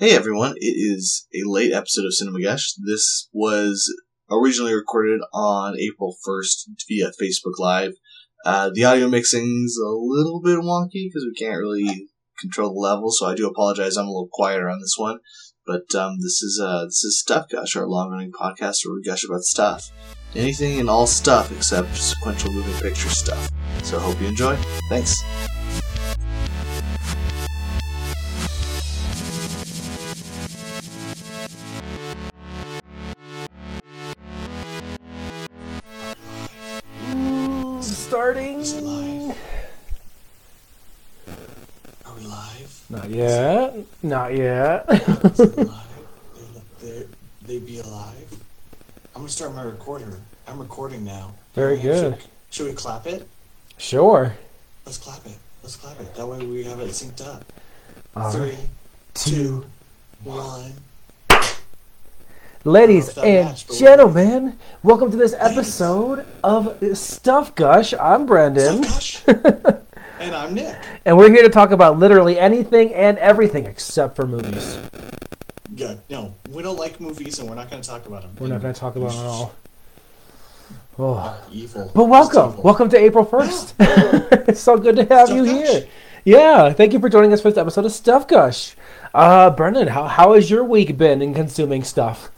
Hey everyone, it is a late episode of Cinema Gush. This was originally recorded on April 1st via Facebook Live. Uh, the audio mixing's a little bit wonky because we can't really control the level, so I do apologize. I'm a little quieter on this one. But um, this is uh, this is Stuff Gush, our long running podcast where we gush about stuff. Anything and all stuff except sequential moving picture stuff. So hope you enjoy. Thanks. Yet. Not yet. Is it live? They, they be alive? I'm gonna start my recorder. I'm recording now. Very Should- good. Should, we clap it? Sure. Let's clap it. Let's clap it. That way we have it synced up. All Three, right. two, one. Ladies I don't know if that and matched, gentlemen, welcome to this episode of Stuff Gush. I'm Brendan. and I'm Nick. and we're here to talk about literally anything and everything except for movies. Good. No, we don't like movies, and we're not going to talk about them. We're not going to talk about them at all. Oh. Evil. But welcome, evil. welcome to April 1st. it's so good to have Stuff you Gush. here. Yeah, thank you for joining us for this episode of Stuff Gush. Uh, Brendan, how, how has your week been in consuming stuff?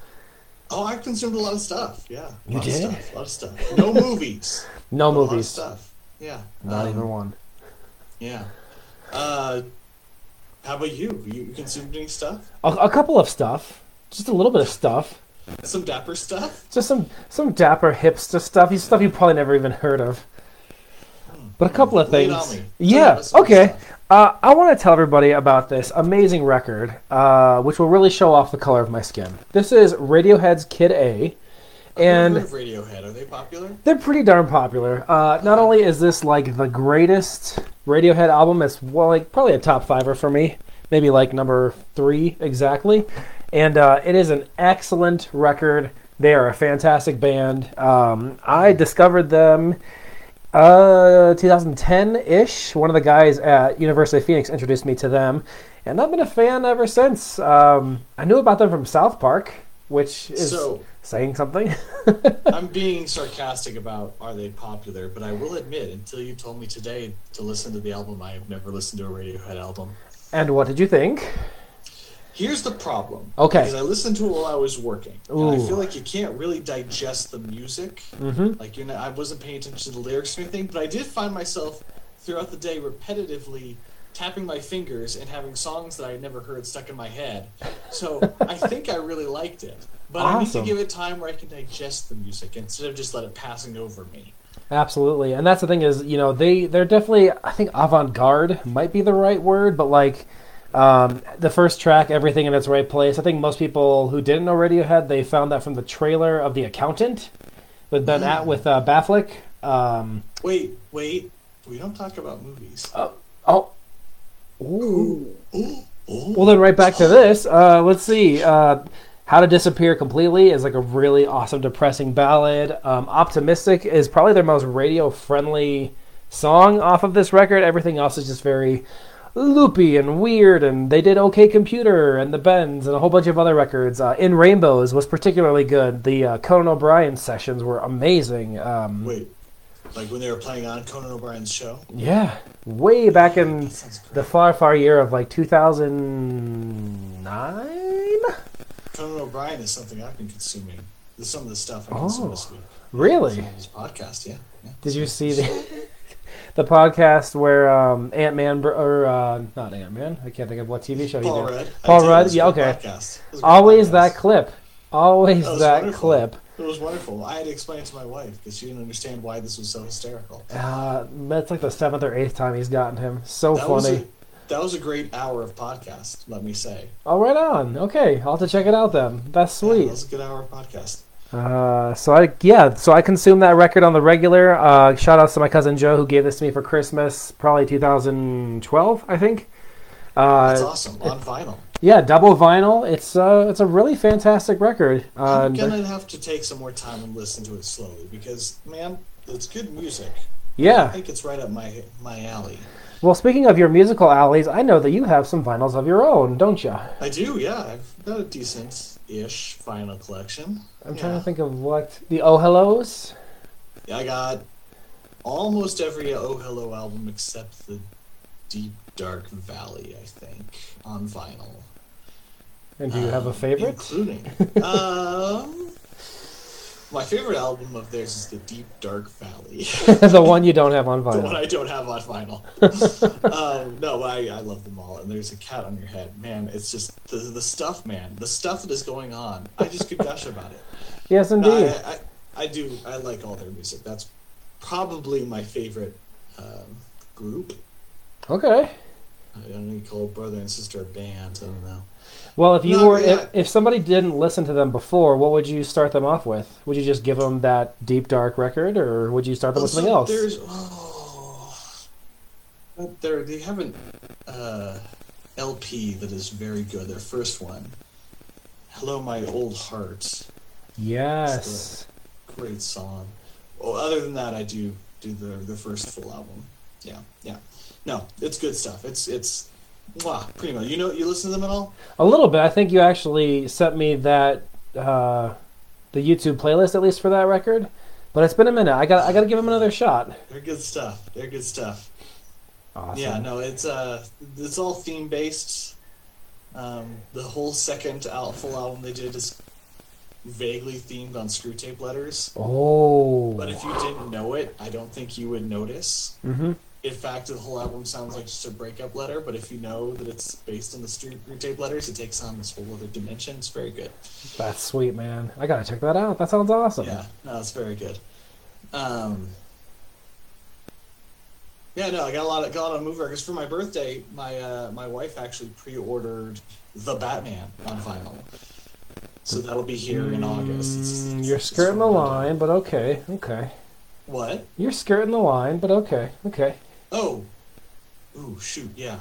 Oh, I consumed a lot of stuff. Yeah. A You lot did? Of stuff, a lot of stuff. No movies. No A lot of movies. stuff. Yeah. Not Um, even one. Yeah. Uh, how about you? You consumed any stuff? A, a couple of stuff. Just a little bit of stuff. Some dapper stuff? Just some some dapper hipster stuff. Stuff you probably never even heard of. But a couple of Lay things. on me. Tell me Yeah. Okay. Uh, I want to tell everybody about this amazing record, uh, which will really show off the color of my skin. This is Radiohead's Kid A, and Radiohead. Are they popular? they're pretty darn popular. Uh, not only is this like the greatest Radiohead album, it's well, like probably a top fiver for me, maybe like number three exactly. And uh, it is an excellent record. They are a fantastic band. Um, I discovered them uh 2010-ish. One of the guys at University of Phoenix introduced me to them, and I've been a fan ever since. Um, I knew about them from South Park, which is So, saying something. I'm being sarcastic about are they popular, but I will admit, until you told me today to listen to the album, I have never listened to a Radiohead album. and what did you think? Here's the problem. Okay. Because I listened to it while I was working. And I feel like you can't really digest the music. Mm-hmm. Like you're not, I wasn't paying attention to the lyrics or anything, but I did find myself throughout the day repetitively tapping my fingers and having songs that I had never heard stuck in my head. So I think I really liked it. But I need to give it time where I can digest the music instead of just let it passing over me. Absolutely, and that's the thing is, you know, they they're definitely I think avant-garde might be the right word, but like um, the first track, everything in its right place. I think most people who didn't know Radiohead they found that from the trailer of The Accountant with Ben at with uh. Um, Wait, wait. We don't talk about movies. oh, ooh. Ooh, ooh. Well, then right back to this. Uh, let's see. Uh, How to Disappear Completely is like a really awesome, depressing ballad. Um, Optimistic is probably their most radio friendly song off of this record. Everything else is just very loopy and weird. And they did OK Computer and The Bends and a whole bunch of other records. Uh, In Rainbows was particularly good. The uh, Conan O'Brien sessions were amazing. Um, Wait. Like when they were playing on Conan O'Brien's show? yeah, way back in That sounds great. the far, far year of like 2009? Conan O'Brien is something I've been consuming. This some of the stuff I consumed Oh, this week. Really? His podcast, yeah. yeah. Did you see the the podcast where um, Ant Man or uh, not Ant Man? I can't think of what TV show Paul he did. Rudd. Paul Rudd? Yeah, okay. podcast. It was a good Always podcast. that clip. Always That that clip. It was wonderful. I had to explain it to my wife because she didn't understand why this was so hysterical. Uh, that's like the seventh or eighth time he's gotten him. So That was, funny. a, that was a great hour of podcast, let me say. Oh, right on. Okay, I'll have to check it out then. That's Yeah, sweet. that was a good hour of podcast. Uh, so I yeah, so I consumed that record on the regular. Uh, shout outs to my cousin Joe who gave this to me for Christmas, probably 2012, I think. Uh, That's awesome. On vinyl. Yeah, double vinyl. It's uh, it's a really fantastic record. Uh, I'm gonna have to take some more time and listen to it slowly because, man, it's good music. Yeah, I think it's right up my my alley. Well, speaking of your musical alleys, I know that you have some vinyls of your own, don't you? I do, yeah. I've got a decent-ish vinyl collection. I'm trying to think of what the Oh Hellos. Yeah, I got almost every Oh Hello album except the Deep Dark Valley, I think, on vinyl. And do you have a Um, favorite? Including. um, my favorite album of theirs is The Deep Dark Valley. the one you don't have on vinyl. the one. I don't have on vinyl. um, no, I, I love them all. And there's a cat on your head. Man, it's just the, the stuff, man. The stuff that is going on. I just could gush about it. Yes, No, indeed. I, I, I do. I like all their music. That's probably my favorite um, group. Okay. I don't know, you call brother and sister a band. I don't know. Well, if you were, if, if somebody didn't listen to them before, what would you start them off with? Would you just give them that deep dark record, or would you start them with something So else? There's oh, but there they have an uh, LP that is very good. Their first one, "Hello, My Old Heart." Yes. Great song. Well, other than that, I do do the the first full album. Yeah, yeah. No, it's good stuff. It's it's wow, primo. You know, you listen to them at all? A little bit. I think you actually sent me that uh, the YouTube playlist at least for that record. But it's been a minute. I got I got to give them another shot. They're good stuff. They're good stuff. Awesome. Yeah, no, it's uh, it's all theme based. Um, the whole second al- full album they did is vaguely themed on Screwtape letters. Oh. But if you didn't know it, I don't think you would notice. hmm In fact, the whole album sounds like just a breakup letter. But if you know that it's based on the screw tape letters, it takes on this whole other dimension. It's very good. That's sweet, man. I gotta check that out. That sounds awesome. Yeah, no, it's very good. Um, yeah, no, I got a lot of got a lot of movie records for my birthday. My uh, my wife actually pre-ordered the Batman on vinyl, so that'll be here in August. It's- Mm, it's- You're skirting the line, but okay, okay. What? You're skirting the line, but okay, okay. Oh, ooh, shoot, yeah.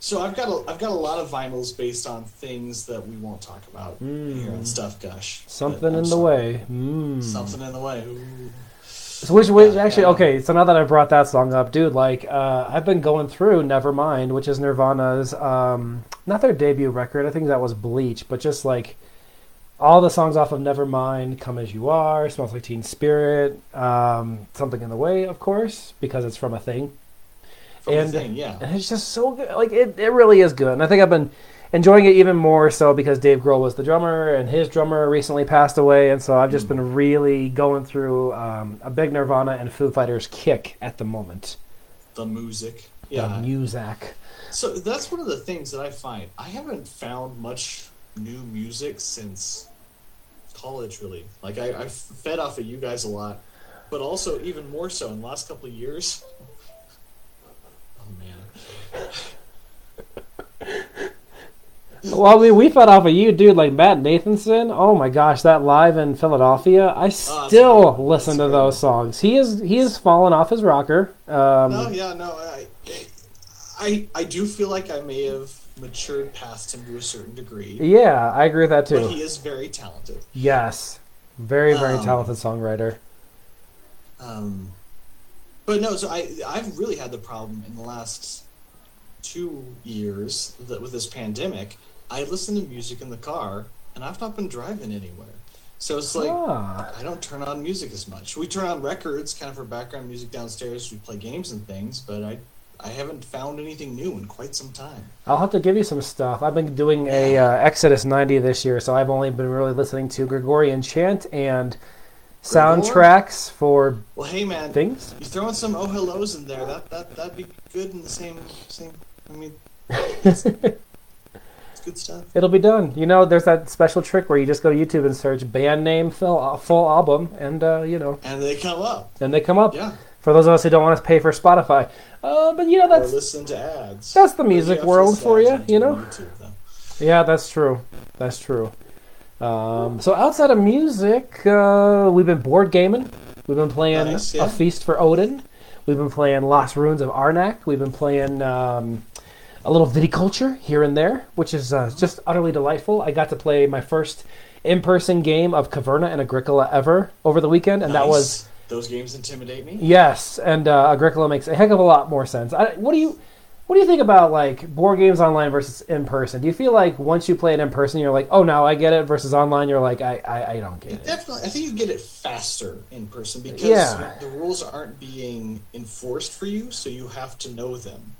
So I've got a I've got a lot of vinyls based on things that we won't talk about here on Mm. Stuff Gush. but Something in the sorry. way. Mm. Something in the way. Ooh. So which, which Yeah, actually, yeah. okay. So now that I brought that song up, dude, like uh, I've been going through Nevermind, which is Nirvana's, um, not their debut record. I think that was Bleach, but just like all the songs off of Nevermind, "Come as You Are," "Smells Like Teen Spirit," um, "Something in the Way," of course, because it's from a thing. And- the thing, yeah. and it's just so good. Like it, it really is good. And I think I've been enjoying it even more so because Dave Grohl was the drummer, and his drummer recently passed away, and so I've just been really going through um, a big Nirvana and Foo Fighters kick at the moment. The music. The Yeah. music. So that's one of the things that I find. I haven't found much new music since college, really. Like I, I've fed off of you guys a lot, but also even more so in the last couple of years. Oh Well, I mean, we fed off of you, dude. Like Matt Nathanson. Oh my gosh, that live in Philadelphia. I still great. listen That's to those songs. He is he is fallen off his rocker. Um, no, yeah, no. I, I, I do feel like I may have matured past him to a certain degree, yeah, I agree with that too. but he is very talented. Yes, very very Um, talented songwriter. Um, but no, so I I've really had the problem in the last two years that with this pandemic. I listen to music in the car, and I've not been driving anywhere. So it's like ah. I don't turn on music as much. We turn on records, kind of for background music downstairs. We play games and things, but I I haven't found anything new in quite some time. I'll have to give you some stuff. I've been doing a uh, Exodus 90 this year, so I've only been really listening to Gregorian chant and soundtracks for Well, hey man, things. you throwing some oh hellos in there. That that that'd be good in the same same. I mean, it's, it's good stuff. It'll be done. You know, there's that special trick where you just go to YouTube and search band name full, full album, and uh, you know, And they come up. then they come up. Yeah. For those of us who don't want to pay for Spotify, uh, but you know or that's listen to ads. that's the music world for you, you know. YouTube. Yeah, that's true. That's true. Um, so outside of music, uh, we've been board gaming. We've been playing Nice, yeah. A Feast for Odin. We've been playing Lost Ruins of Arnak. We've been playing um, a little viticulture here and there, which is uh, just utterly delightful. I got to play my first in-person game of Caverna and Agricola ever over the weekend, and that was those games intimidate me. yes. And uh, Agricola makes a heck of a lot more sense. I, what do you? What do you think about like board games online versus in person? Do you feel like once you play it in person, you're like, oh, now I get it, versus online, you're like, I, I, I don't get it. Definitely, I think you get it faster in person because Yeah. the rules aren't being enforced for you, so you have to know them.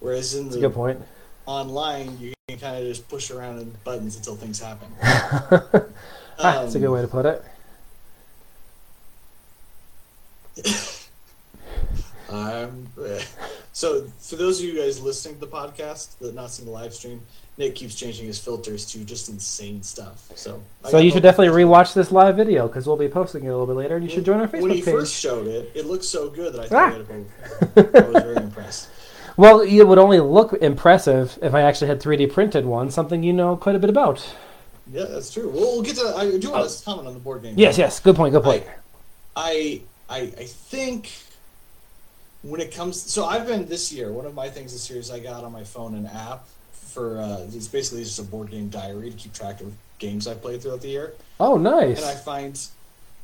Whereas in That's the good point. online, you can kind of just push around in buttons until things happen. Ah, That's a good Um, way to put it. Um, so, for those of you guys listening to the podcast, that not seeing the live stream, Nick keeps changing his filters to just insane stuff. So, So you should definitely rewatch this live video because we'll be posting it a little bit later, and you should join our Facebook. When he first page. showed it, it looked so good that I Ah. thought it I was very impressed. Well, it would only look impressive if I actually had 3D printed one, something you know quite a bit about. Yeah, that's true. Well, we'll get to. I do want to comment on the board game. Yes, yes, good point, good point. I, I, I think when it comes, so I've been this year. One of my things this year is I got on my phone an app for. Uh, it's basically just a board game diary to keep track of games I played throughout the year. Oh, nice. And I find,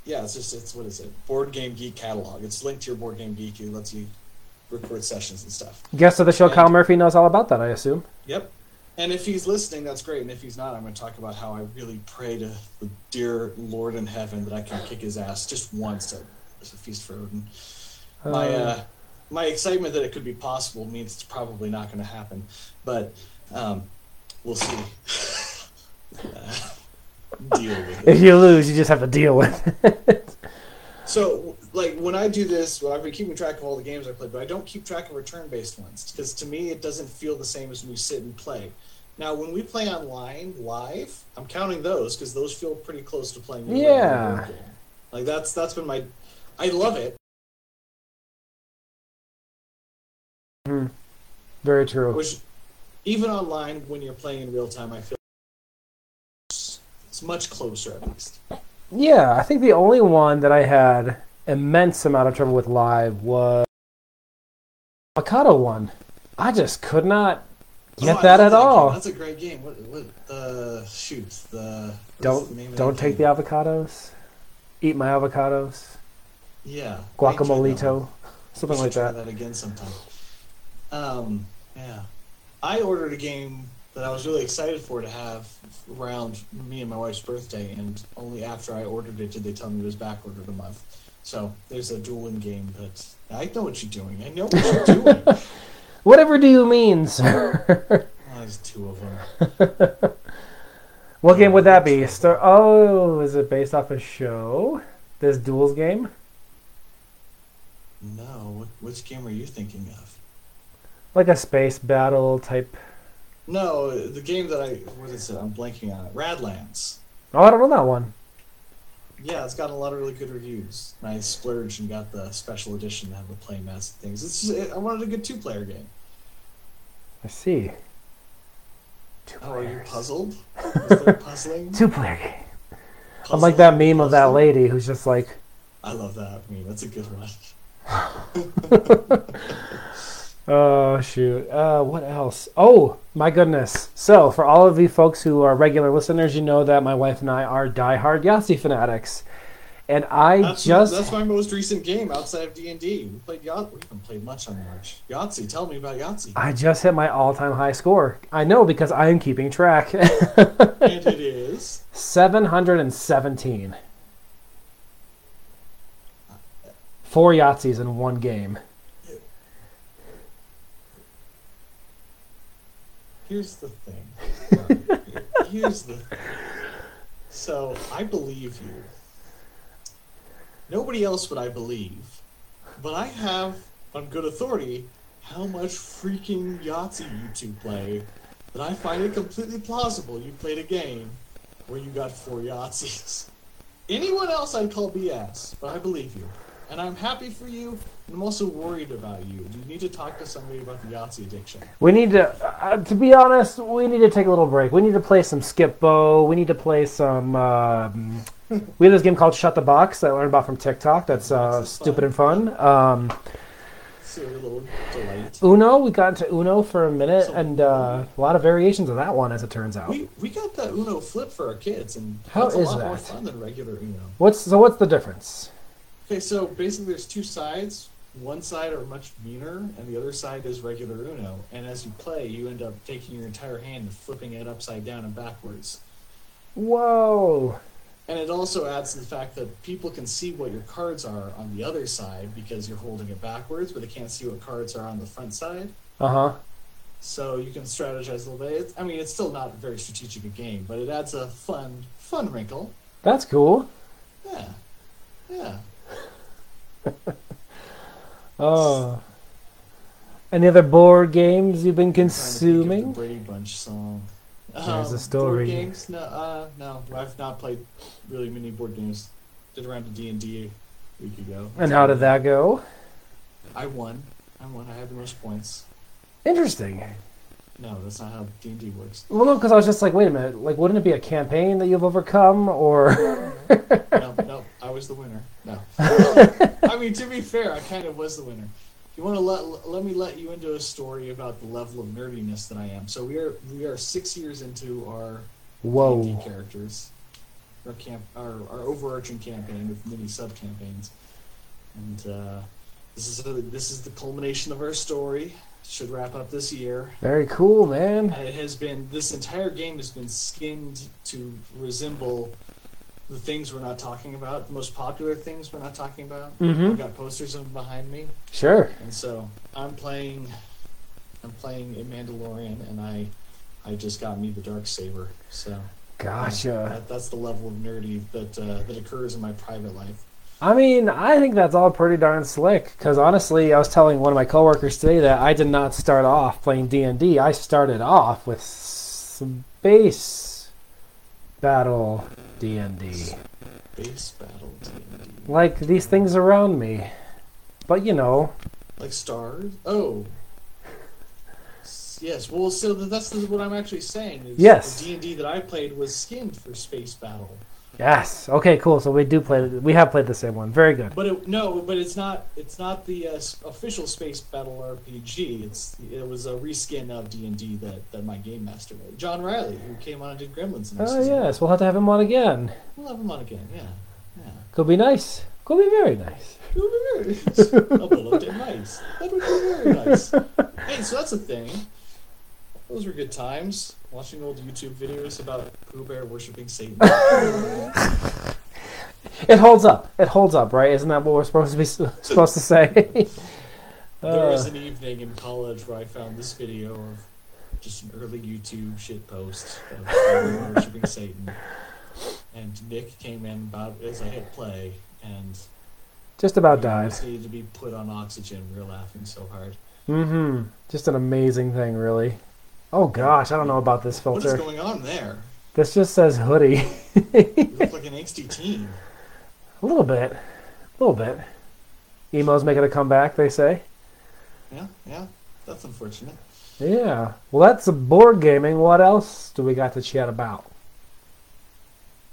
yeah, it's just it's what is it? Board Game Geek catalog. It's linked to your Board Game Geek. It lets you record sessions and stuff. Guest of the show, and- Kyle Murphy, knows all about that, I assume. Yep. And if he's listening, that's great. And if he's not, I'm going to talk about how I really pray to the dear Lord in heaven that I can kick his ass just once at a feast for Odin. My Um, uh, my excitement that it could be possible means it's probably not going to happen, but um, we'll see. Uh, deal with it. If you lose, you just have to deal with it. So, like when I do this, well, I've been keeping track of all the games I played, but I don't keep track of return-based ones because to me it doesn't feel the same as when we sit and play. Now, when we play online live, I'm counting those because those feel pretty close to playing. Yeah. Like that's that's been my, I love it. Very true. Which, even online when you're playing in real time, I feel it's much closer at least. Yeah, I think the only one that I had immense amount of trouble with live was avocado one. I just could not get Oh, that at game. all. That's a great game. What what the shoot the Don't of don't that take the avocados. Eat my avocados. yeah. Guacamolito. Something like that. that again sometime. Um, yeah, I ordered a game that I was really excited for to have around me and my wife's birthday, and only after I ordered it did they tell me it was back ordered a month. So there's a dueling game that I know what you're doing. I know what you're doing. Whatever do you mean, sir? there's two of them. what game would that be? Star- oh, is it based off a show? This duels game? No, which game are you thinking of? Like a space battle type. No, the game that I what is it? I'm blanking on it. Radlands. Oh, I don't know that one. Yeah, it's gotten a lot of really good reviews. And I splurged and got the special edition to have the play and things. It's just, I wanted a good two player game. I see. Two Oh, are you puzzled? Is there puzzling? Two player game. I'm Puzzling? like that meme of that lady who's just like, I love that meme. That's a good one. oh shoot, uh, what else? Oh my goodness! So for all of you folks who are regular listeners, you know that my wife and I are diehard Yahtzee fanatics, and I That's, just that's my most recent game outside of D and D. We played Yahtzee. We haven't played much on March. Yahtzee. Tell me about Yahtzee. I just hit my all-time high score. I know because I am keeping track. and it is. Seven hundred and seventeen. Four Yahtzees in one game. Here's the thing. Here's the thing. So I believe you. Nobody else would I believe, but I have on good authority how much freaking Yahtzee you two play that I find it completely plausible you played a game where you got four Yahtzees. Anyone else I'd call BS, but I believe you. And I'm happy for you, I'm also worried about you. You need to talk to somebody about the Yahtzee addiction. We need to, uh, to be honest, we need to take a little break. We need to play some Skip Bo. We need to play some. Um, we have this game called Shut the Box that I learned about from TikTok. That's uh, stupid fun. and fun. Um, So a little delight. Uno, we got into Uno for a minute, and uh, a lot of variations of that one, as it turns out. We we got the Uno flip for our kids, and How that's a is lot more that? fun than regular Uno. What's so? What's the difference? Okay, so basically, there's two sides. One side are much meaner, and the other side is regular Uno. And as you play, you end up taking your entire hand and flipping it upside down and backwards. Whoa. And it also adds to the fact that people can see what your cards are on the other side because you're holding it backwards, but they can't see what cards are on the front side. Uh huh. So you can strategize a little bit. It's, I mean, it's still not very strategic a game, but it adds a fun, fun wrinkle. That's cool. Yeah, yeah. Oh. Any other board games you've been I'm trying to think of consuming? The Brady Bunch song. There's a Um, story. Board games? No, uh, no. I've not played really many board games. Did around a D and D a week ago. And how did that go? I won. I won. I had the most points. Interesting. No, that's not how D and D works. Well, no, because I was just like, wait a minute. Like, wouldn't it be a campaign that you've overcome, or? no, no, I was the winner. No. I mean, to be fair, I kind of was the winner. You want to let let me let you into a story about the level of nerdiness that I am. So we are we are six years into our D&D characters, our camp, our, our overarching campaign with many sub campaigns, and uh, this is this is the culmination of our story. Should wrap up this year. Very cool, man. It has been this entire game has been skinned to resemble the things we're not talking about, the most popular things we're not talking about. Mhm. I've got posters of them behind me, Sure. and so I'm playing. I'm playing a Mandalorian, and I, I just got me the dark saber. So Gotcha. that, that's the level of nerdy that uh, that occurs in my private life. I mean, I think that's all pretty darn slick. Because honestly, I was telling one of my coworkers today that I did not start off playing D and I started off with space battle D and D. Base battle D&D. Like these things around me. But you know, like stars. Oh. Yes, well, so that's the, what I'm actually saying. Is Yes. the D and D that I played was skinned for space battle, yes. Okay, cool. So we do play. We have played the same one. Very good. but it, no, but it's not. It's not the uh, official space battle RPG. It's it was a reskin of D and D that that my game master made, John Riley, who came on and did Gremlins. in Oh yes, we'll have to have him on again. we'll have him on again. Yeah, yeah. Could be nice. Could be very nice. It would be very nice. And nice. That would be very nice. Hey, so that's a thing. Those were good times. Watching old YouTube videos about Pooh Bear worshiping Satan. It holds up. It holds up, right? Isn't that what we're supposed to be supposed to say? there was Uh, an evening in college where I found this video of just an early YouTube shit post of Pooh Bear worshiping Satan. And Nick came in about as I hit play, and just about died. just needed to be put on oxygen. We were laughing so hard. Mm-hmm. Just an amazing thing, really. Oh gosh, I don't know about this filter. What is going on there? This just says hoodie. You look like an angsty teen. a little bit. A little bit. Emo's making a comeback, they say. Yeah, yeah. That's unfortunate. Yeah. Well, that's board gaming. What else do we got to chat about?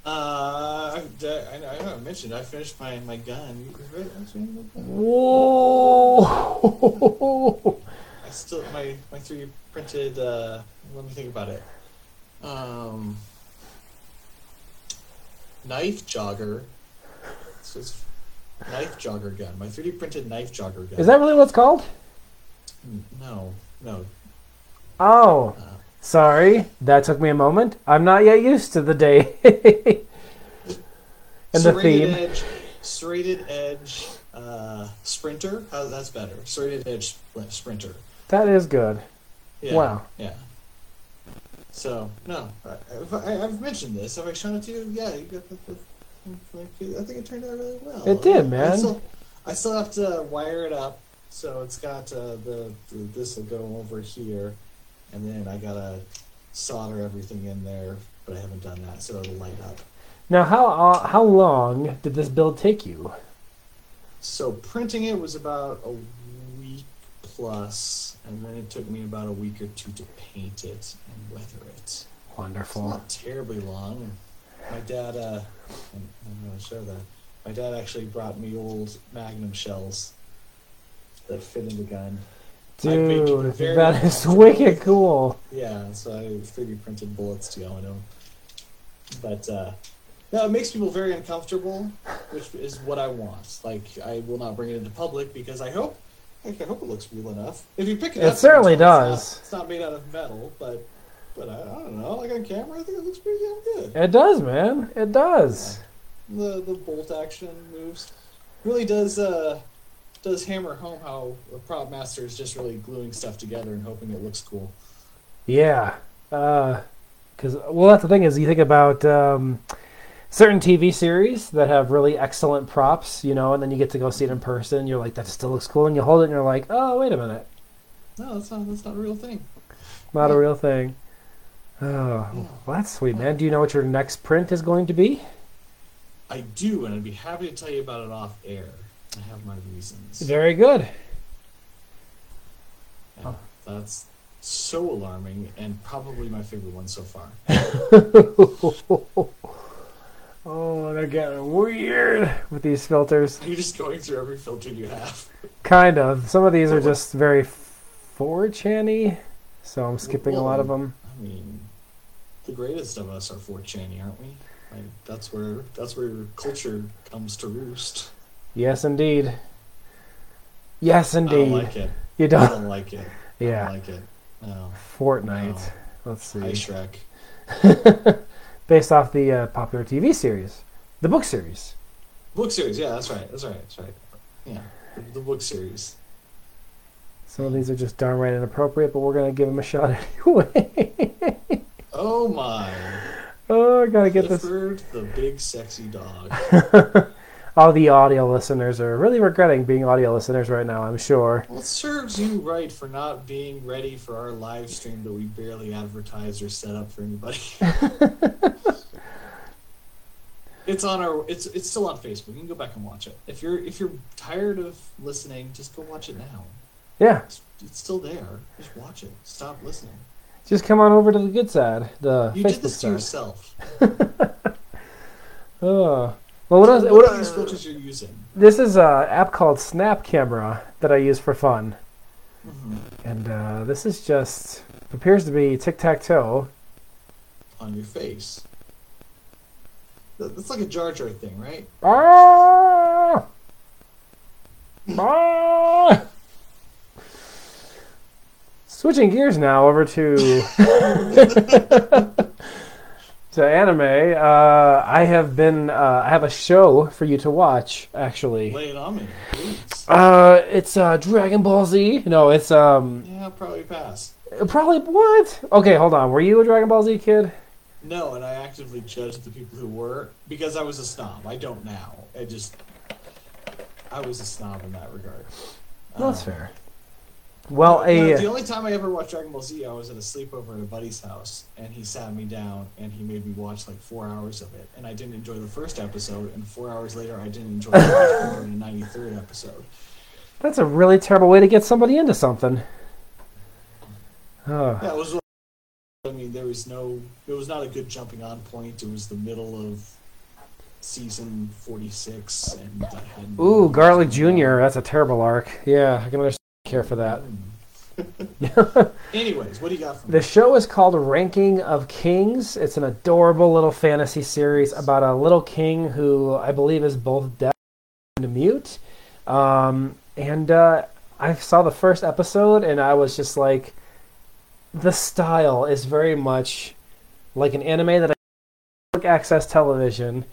Uh, I, I, I know I mentioned I finished my, my gun. You- right, that's right, my gun. Whoa! I still my my three printed. Uh, let me think about it. Um, knife jogger. So it's knife jogger gun. My 3D printed knife jogger gun. Is that really what it's called? No, no. Oh, Uh, sorry. That took me a moment. I'm not yet used to the day. and the theme. edge, serrated edge uh, sprinter. How that's better. Serrated edge sprinter. That is good. Yeah. Wow. Yeah. So no, I, I, I've mentioned this. Have I shown it to you? Yeah, you got the, the, I think it turned out really well. It did, I man. still, I still have to wire it up, so it's got uh, the, the this will go over here, and then I gotta solder everything in there, but I haven't done that, so it'll light up. Now, how uh, how long did this build take you? So printing it was about a plus, and then it took me about a week or two to paint it and weather it. It's Wonderful. not terribly long. My dad, uh, I'm, I'm going to show that. My dad actually brought me old Magnum shells that fit in the gun. I made people Dude, that is wicked cool. Yeah, so I 3D printed bullets to go in them. But uh, no, it makes people very uncomfortable. which is what I want. Like I will not bring it into public because I hope like, I hope it looks real enough. If you pick it, It up, certainly it's not- does. It's not, made out of metal, but but I, I don't know. Like on camera, I think it looks pretty damn good. It does, man. It does. The the bolt action moves really does uh does hammer home how a prop master is just really gluing stuff together and hoping it looks cool. Yeah. Uh, Because, well, that's the thing is you think about um, certain TV series that have really excellent props, you know, and then you get to go see it in person. You're like, that still looks cool. And you hold it and you're like, oh, wait a minute. No, that's not that's not a real thing. Not a real thing. Oh, well, that's sweet, man. Do you know what your next print is going to be? I do, and I'd be happy to tell you about it off air. I have my reasons. Very good. Yeah, that's so alarming and probably my favorite one so far. oh, they're getting weird with these filters. You're just going through every filter you have. Kind of. Some of these are just very 4chan so I'm skipping a lot of them. I mean, the greatest of us are 4chan, aren't we? Like, that's where that's where culture comes to roost. Yes, indeed. Yes, indeed. I don't like it. You don't. I don't like it. I Yeah. don't like it. No. Fortnite. No. Let's Hi, see. Shrek. Based off the uh, popular TV series, the book series. Book series, yeah, that's right. That's right. That's right. Yeah, the, the book series. Some of these are just downright inappropriate, but we're gonna give them a shot anyway. Oh my! oh, I gotta get this. Clifford, the big sexy dog. All the audio listeners are really regretting being audio listeners right now. I'm sure. Well, it serves you right for not being ready for our live stream that we barely advertised or set up for anybody. it's on our. It's it's still on Facebook. You can go back and watch it. If you're if you're tired of listening, just go watch it now. Yeah, It's, it's still there. Just watch it. Stop listening. just come on over to the good side, the You Facebook did this to side. yourself. Oh. Well, what, what what are these filters you're using? This is an app called Snap Camera that I use for fun, Mhm. and uh, this is just appears to be tic tac toe. On your face. That's like a Jar Jar thing, right? Ah! Ah! Switching gears now over to to anime. Uh, I have been. Uh, I have a show for you to watch. Actually, Lay it on me, please. uh, it's uh, Dragon Ball Z. No, it's um Yeah, probably pass. probably what? Okay, hold on. Were you a Dragon Ball Z kid? No, and I actively judged the people who were because I was a snob. I don't now. I just I was a snob in that regard. That's Um, fair. Well, no, a the only time I ever watched Dragon Ball Z, I was at a sleepover at a buddy's house, and he sat me down and he made me watch like four hours of it, and I didn't enjoy the first episode, and four hours later, I didn't enjoy the ninety third episode. that's a really terrible way to get somebody into something. Oh. Yeah, was. I mean, there was no. It was not a good jumping on point. It was the middle of season forty six, and I hadn't. Ooh, Garlic Jr. That's a terrible arc. Yeah, I can understand. Care for that. Anyways, what do you got for me? The show is called Ranking of Kings. It's an adorable little fantasy series about a little king who I believe is both deaf and mute. Um, and uh, I saw the first episode and I was just like, the style is very much like an anime that I public access television.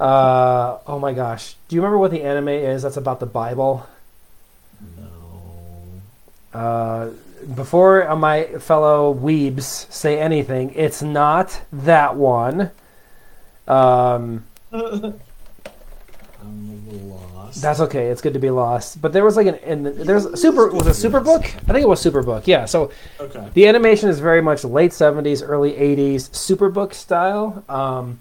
Uh, oh my gosh, do you remember what the anime is? That's about the Bible. Uh, before my fellow weebs say anything, it's not that one. Um, I'm a lost. that's okay. It's good to be lost. But there was like an, and there's super was it Superbook? I think it was Superbook. Yeah. So okay. the animation is very much late '70s, early '80s Superbook style. Um,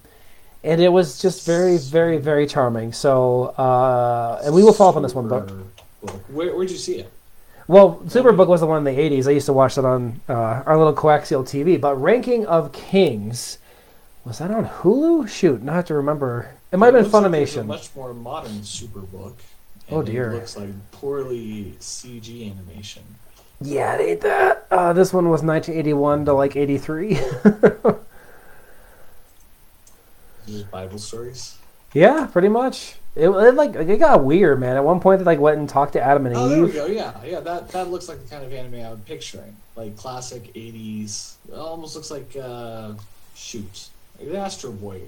and it was just very, very, very charming. So, uh, and we will follow up on this one, but book. Where, where'd you see it? Well, Superbook was the one in the 80s. I used to watch that on uh, our little coaxial TV. But Ranking of Kings, was that on Hulu? Shoot, not have to remember. It might have been looks like a Funimation. much more modern Superbook. Oh, dear. It looks like poorly CG animation. Yeah, it ain't that. Uh, this one was 1981 to like 83. Just Bible stories. Yeah, pretty much. It, it like it got weird, man. At one point, they like went and talked to Adam and Oh, there we Eve. go. Yeah, yeah. That that looks like the kind of anime I would picturing, like classic '80s. It almost looks like uh, shoot, like the Astro Boy.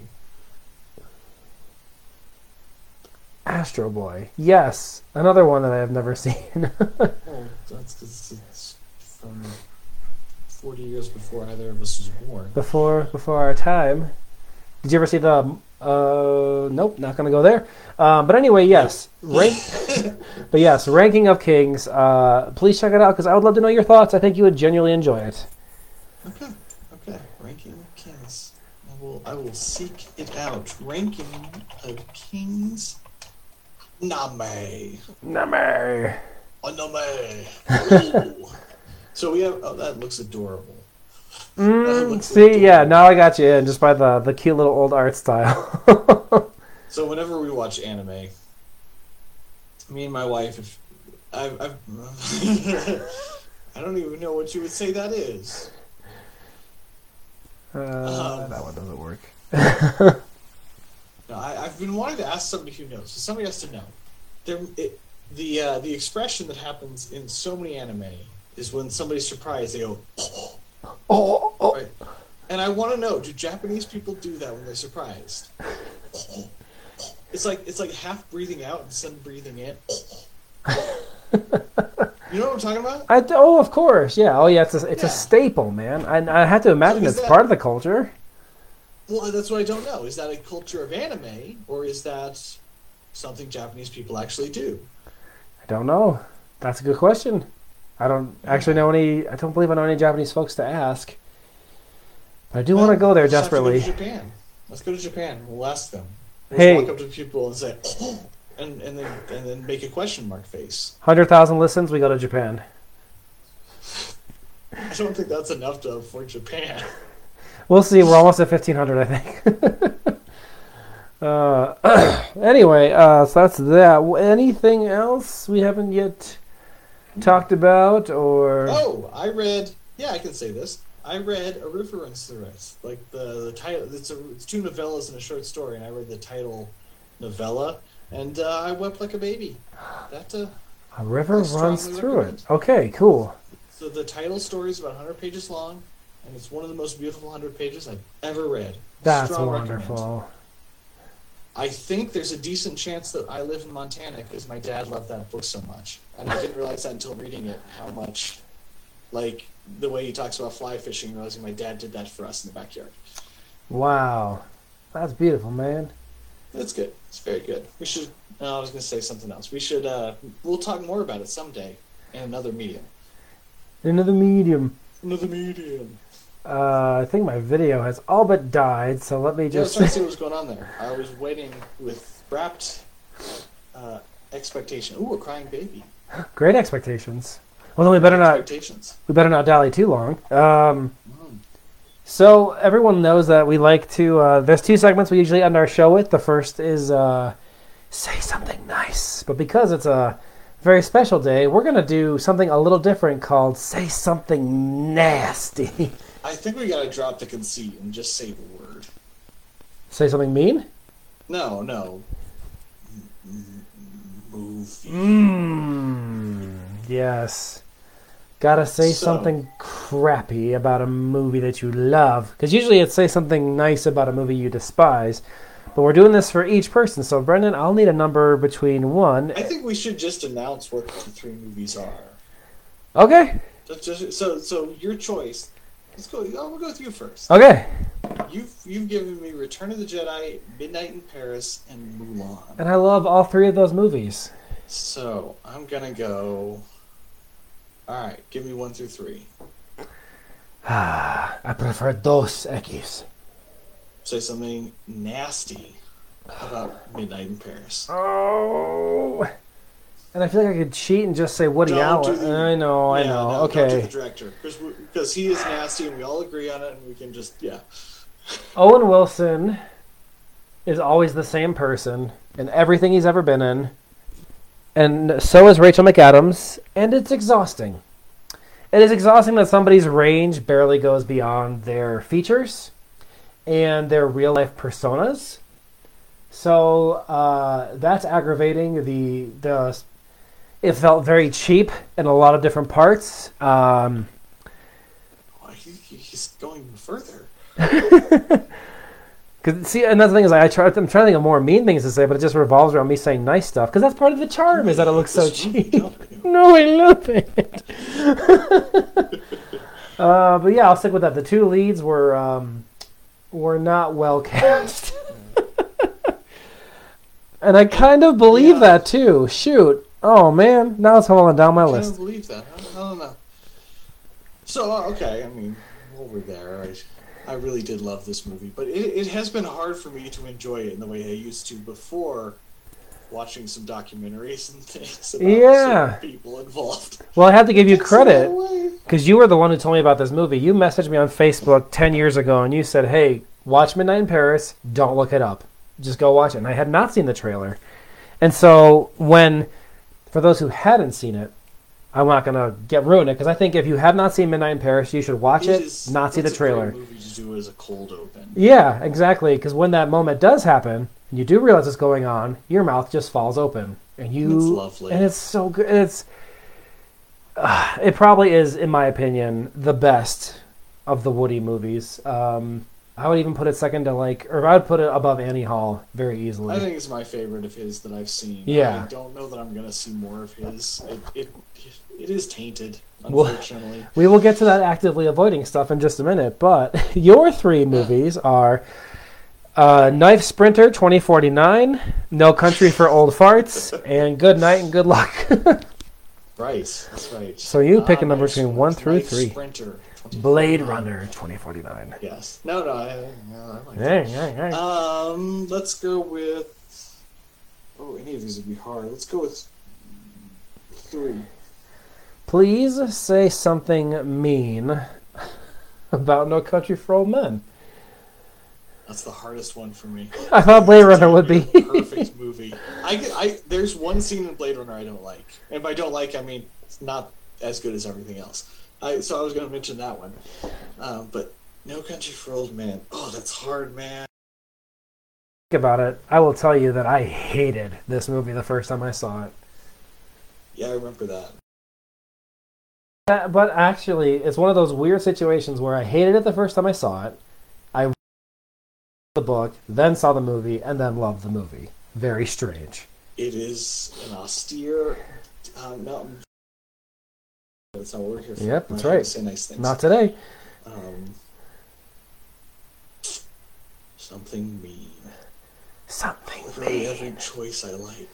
Astro Boy. Yes, another one that I have never seen. Well, that's because it's from 40 years before either of us was born. before before our time. Did you ever see the? Uh, nope, not gonna go there. Um, but anyway, yes, rank. but yes, ranking of kings. Uh, please check it out because I would love to know your thoughts. I think you would genuinely enjoy it. Okay, okay. Ranking of Kings. I will I will seek it out. Ranking of Kings. Name. Oh, name. Ooh. so we have. Oh, that looks adorable. Mm, see, adorable. yeah, now I got you in just by the the cute little old art style. So whenever we watch anime, me and my wife, if I've, I've I don't even know what you would say that is. uh, Um, that one doesn't work. No, I, I've been wanting to ask somebody who knows. So somebody has to know. There, it, the uh, the expression that happens in so many anime is when somebody's surprised, they go, Oh, Oh, oh, right? And I want to know: Do Japanese people do that when they're surprised? It's like it's like half breathing out and some breathing in. You know what I'm talking about? I, oh, of course, yeah. Oh, yeah. It's a it's a staple, man. I, I have to imagine is it's that- part of the culture. Well, uh, that's what I don't know. Is that a culture of anime, or is that something Japanese people actually do? I don't know. That's a good question. I don't actually know any. I don't believe I know any Japanese folks to ask. But I do want to go there Let's to go to desperately. Japan. Let's go to Japan. We'll ask them. We'll Hey. walk up to people and say, oh, and and then and then make a question mark face. Hundred thousand listens, we go to Japan. I don't think that's enough to for Japan. We'll see. We're almost at fifteen hundred, I think. uh, anyway, uh, so that's that. Anything else we haven't yet talked about, or Oh, I read. Yeah, I can say this. I read a river runs through it. Like the, the title, it's, a, it's two novellas and a short story, and I read the title novella, and uh, I wept like a baby. That uh, a river runs through it? Okay, cool. so the title story is about 100 pages long, and it's one of the most beautiful 100 pages I've ever read. That's Strong recommend. I think there's a decent chance that I live in Montana because my dad loved that book so much, and I didn't realize that until reading it. How much, like the way he talks about fly fishing, realizing my dad did that for us in the backyard. Wow, that's beautiful, man. That's good. It's very good. We should. No, I was going to say something else. We should. uh We'll talk more about it someday in another medium. Another medium. Another medium. Uh, I think my video has all but died, so let me Yeah, just. to see what's going on there. I was waiting with rapt uh, expectation. Ooh, a crying baby. Great expectations. Well, then we better not. Expectations. We better not dally too long. Um, Mm. so everyone knows that we like to. Uh, there's two segments we usually end our show with. The first is uh, say something nice, but because it's a very special day, we're gonna do something a little different called say something nasty. I think we got to drop the conceit and just say the word. say something mean. No, no. Movie. Mmm. Yes. Gotta say So- something crappy about a movie that you love. Because usually it's say something nice about a movie you despise. But we're doing this for each person. So, Brendan, I'll need a number between one. I think we should just announce what the three movies are. Okay. Just, so, so your choice. Let's go. Oh, we'll go with you first. Okay. You've you've given me Return of the Jedi, Midnight in Paris, and Mulan. And I love all three of those movies. So I'm gonna go. All right, give me one through three. Ah, I prefer Dos Equis. Say something nasty about Midnight in Paris. Oh. And I feel like I could cheat and just say Woody Allen. the- I know, I Yeah, know. no, okay. the director because because he is nasty, and we all agree on it, and we can just yeah. Owen Wilson is always the same person in everything he's ever been in. And so is Rachel McAdams, and it's exhausting. It is exhausting that somebody's range barely goes beyond their features and their real life personas. So uh, that's aggravating. The the it felt very cheap in a lot of different parts. Um, Oh, he, he's going further. Cause see, another thing is like, I try. I'm trying to think of more mean things to say, but it just revolves around me saying nice stuff because that's part of the charm is that it looks so cheap. no, I love it. uh, but yeah, I'll stick with that. The two leads were um, were not well cast, and I kind of believe Yeah. that too. Shoot, oh man, now it's falling down my list. I can't believe that. I, I don't know. So uh, okay, I mean, over there, I, I really did love this movie, but it, it has been hard for me to enjoy it in the way I used to before watching some documentaries and things about Yeah. people involved. Well, I have to give you credit. in the way. Because you were the one who told me about this movie. You messaged me on Facebook 10 years ago and you said, hey, watch Midnight in Paris. Don't look it up. Just go watch it. And I had not seen the trailer. And so, when, for those who hadn't seen it, I'm not going to get ruined it because I think if you have not seen Midnight in Paris, you should watch it, not see the that's a great trailer. movie to do as a cold open. Yeah, exactly. Because when that moment does happen, and you do realize what's going on, your mouth just falls open, and you It's lovely. and it's so good. It's uh, it probably is, in my opinion, the best of the Woody movies. Um, I would even put it second to like, or I would put it above Annie Hall very easily. I think it's my favorite of his that I've seen. Yeah. I don't know that I'm gonna see more of his. It it, it is tainted, Well- unfortunately. we will get to that actively avoiding stuff in just a minute, but your three movies are. Uh, Knife Sprinter 2049, No Country for Old Farts, and Good Night and Good Luck. right, that's right. So you pick a Ah, number between one through three. Sprinter. 2049. Blade Runner 2049. Yes. No, no, I, no, I like Hey, that. hey, hey. Um, let's go with. Oh, any of these would be hard. Let's go with three. Please say something mean about No Country for Old Men. That's the hardest one for me. I thought Blade Runner would be. perfect movie. I, I there's one scene in Blade Runner I don't like, and by don't like I mean it's not as good as everything else. I so I was going to mention that one, um, but No Country for Old Men. Oh, that's hard, man. Think about it. I will tell you that I hated this movie the first time I saw it. Yeah, I remember that. Uh, But actually, it's one of those weird situations where I hated it the first time I saw it. I read the book, then saw the movie, and then loved the movie. Very strange. It is an austere um, mountain. That's not what we're here for. Yep, that's right. Say nice things. Not today. um, something mean. Something mean. every choice I like.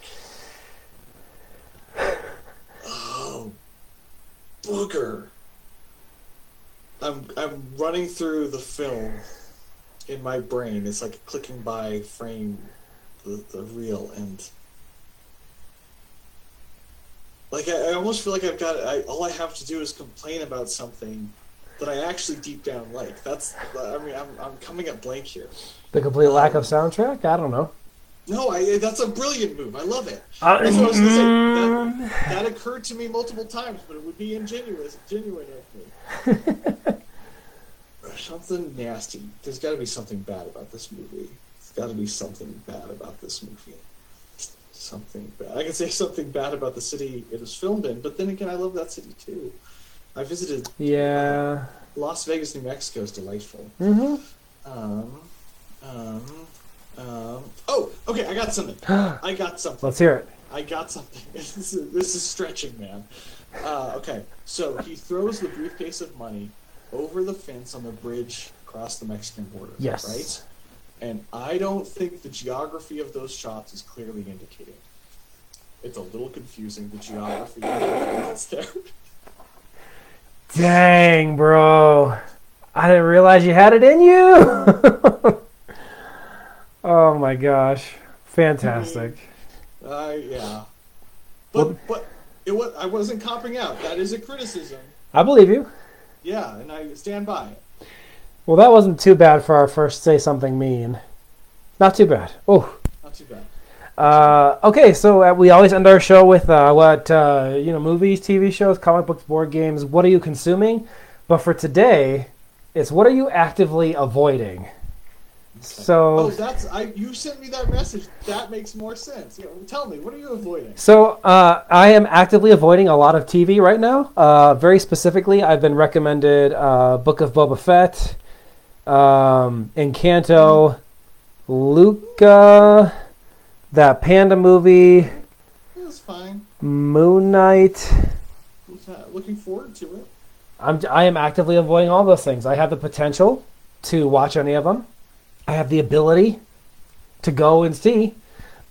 Oh, booger! I'm I'm running through the film in my brain. It's like clicking by frame the, the reel and like I, I almost feel like I've got I, all I have to do is complain about something that I actually deep down like. That's I mean I'm I'm coming up blank here. The complete lack of soundtrack? I don't know. No, I that's a brilliant move. I love it. Uh, That's what I was gonna say. mm, That, that occurred to me multiple times, but it would be ingenuous, genuine of me. something nasty. There's got to be something bad about this movie. There's got to be something bad about this movie. Something bad. I can say something bad about the city it was filmed in, but then again, I love that city too. I visited yeah. Las Vegas, New Mexico. is delightful. Mm-hmm. Um, um, um. Oh, okay. I got something. I got something. Let's hear it. I got something. This is, this is stretching, man. Uh, okay, so he throws the briefcase of money over the fence on the bridge across the Mexican border. Yes. Right? And I don't think the geography of those shots is clearly indicated. It's a little confusing, the geography that's there. Dang, bro. I didn't realize you had it in you. oh my gosh. Fantastic. Uh, yeah. But, Well- but it was, I wasn't copping out. That is a criticism. I believe you. Yeah, and I stand by it. Well, that wasn't too bad for our first say something mean. Not too bad. Oh. Not too bad. Uh, okay, so uh, we always end our show with uh, what uh, you know, movies, TV shows, comic books, board games. What are you consuming? But for today, it's what are you actively avoiding? So Oh, that's I. You sent me that message. That makes more sense. Yeah, tell me, what are you avoiding? So uh, I am actively avoiding a lot of TV right now. Uh, very specifically, I've been recommended uh, Book of Boba Fett, um, Encanto, Luca, that Panda movie, That's fine. Moon Knight. Looking forward to it. I'm I am actively avoiding all those things. I have the potential to watch any of them. I have the ability to go and see,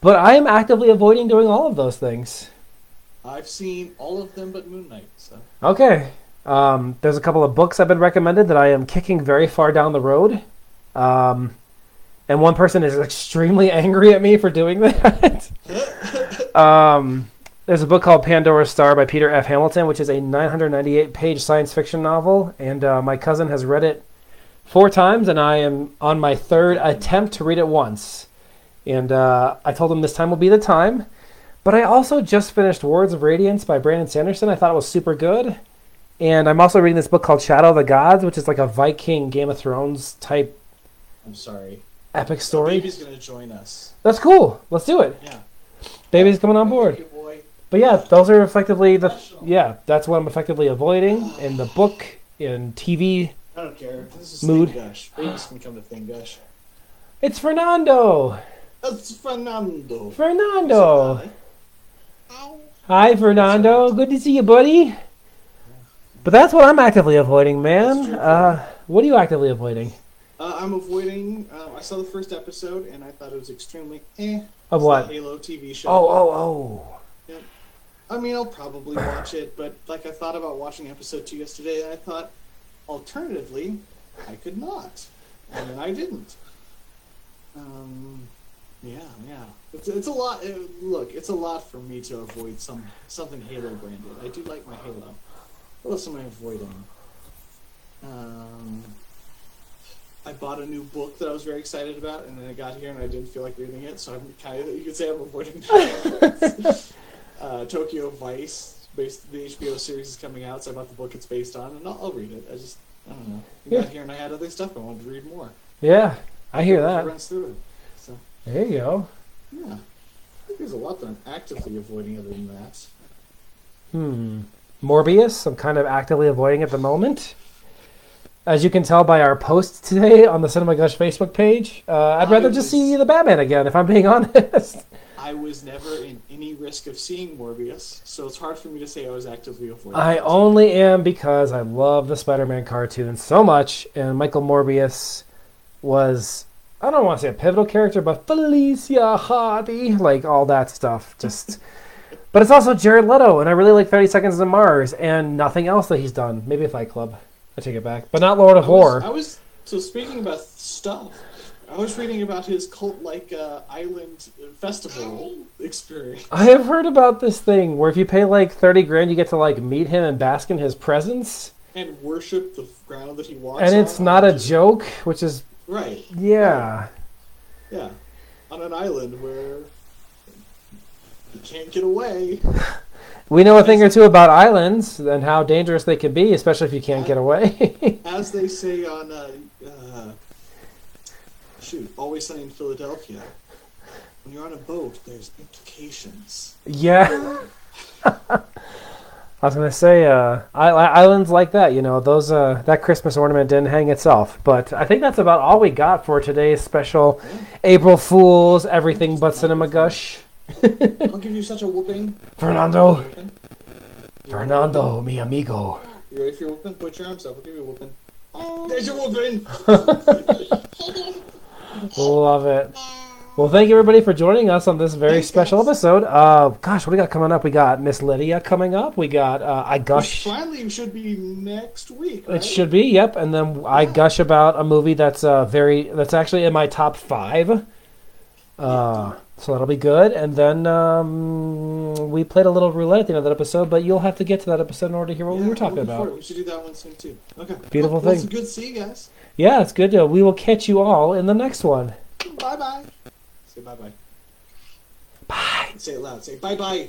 but I am actively avoiding doing all of those things. I've seen all of them but Moon Knight. So Okay. Um, there's a couple of books I've been recommended that I am kicking very far down the road. Um, and one person is extremely angry at me for doing that. um, there's a book called Pandora's Star by Peter F. Hamilton, which is a 998 page science fiction novel. And uh, my cousin has read it four times, and I am on my third attempt to read it once. And uh, I told him this time will be the time. But I also just finished Words of Radiance by Brandon Sanderson. I thought it was super good. And I'm also reading this book called Shadow of the Gods, which is like a Viking Game of Thrones type I'm sorry. epic story. Baby's gonna join us. That's cool. Let's do it. Yeah. Baby's coming on board. But yeah, those are effectively the yeah, that's what I'm effectively avoiding in the book, in TV. I don't care. This is Mood. Thing Gush. Babies can come to Thing Gush. It's Fernando. It's Fernando. Fernando. Hi, Fernando. Good to see you, buddy. But that's what I'm actively avoiding, man. Uh, what are you actively avoiding? Uh, I'm avoiding. Uh, I saw the first episode and I thought it was extremely eh. Of It's what? Halo TV show. Oh, oh, oh. Yeah. I mean, I'll probably watch it, but like I thought about watching episode two yesterday, and I thought, alternatively, I could not, and then I didn't. Um, yeah, yeah, it's, it's a lot. uh, look, it's a lot for me to avoid some something Halo branded. I do like my Halo. What else am I avoiding? Um, I bought a new book that I was very excited about, and then I got here and I didn't feel like reading it, so I'm kind of you could say I'm avoiding. uh, Tokyo Vice, based the HBO series is coming out, so I bought the book it's based on, and I'll, I'll read it. I just I don't know. I got here and I had other stuff I wanted to read more. Yeah, I hear that. runs through it. So There you go. yeah, I think there's a lot that I'm actively avoiding other than that. Hmm. Morbius, I'm kind of actively avoiding at the moment. As you can tell by our post today on the Cinema Gush Facebook page, uh, I'd rather I just see the Batman again, if I'm being honest. I was never in any risk of seeing Morbius, so it's hard for me to say I was actively avoiding. I it. only am because I love the Spider Man cartoon so much, and Michael Morbius was, I don't want to say a pivotal character, but Felicia Hardy, like all that stuff. Just. but it's also Jared Leto, and I really like 30 Seconds to Mars, and nothing else that he's done. Maybe Fight Club. I take it back. But not Lord of I was, Horror. I was so speaking about stuff. I was reading about his cult-like uh, island festival experience. I have heard about this thing where if you pay like 30 grand, you get to like meet him and bask in his presence. and worship the ground that he walks on. And it's on. not a joke, which is, right. yeah. Yeah, on an island where you can't get away. We know a thing or two about islands and how dangerous they can be, especially if you can't get away. As they say on, uh, uh, shoot, Always Sunny in Philadelphia. When you're on a boat, there's implications. yeah. I was gonna say, uh, islands like that, you know, those uh, that Christmas ornament didn't hang itself. But I think that's about all we got for today's special April Fools Everything But Cinema Gush. I'll give you such a whooping. Fernando, Whooping. You ready? Fernando, mi amigo. You ready for your whooping? Put your arms up. I'll give you a whooping. There's your whooping. Love it. Well, thank you everybody for joining us on this very Thanks, special guys. episode. Uh, gosh, what do we got coming up? We got Miss Lydia coming up. We got uh, I Which gush. finally should be next week. Right? It should be, yep. And then I gush about a movie that's uh, very that's actually in my top five. Uh, so that'll be good. And then um, we played a little roulette at the end of that episode, but you'll have to get to that episode in order to hear what Yeah, we were talking about. We should do that one soon too. Okay. Beautiful well, thing. It's good to see you guys. Yeah, it's good. To, we will catch you all in the next one. Bye bye. Say bye bye. Bye. Say it loud. Say bye bye.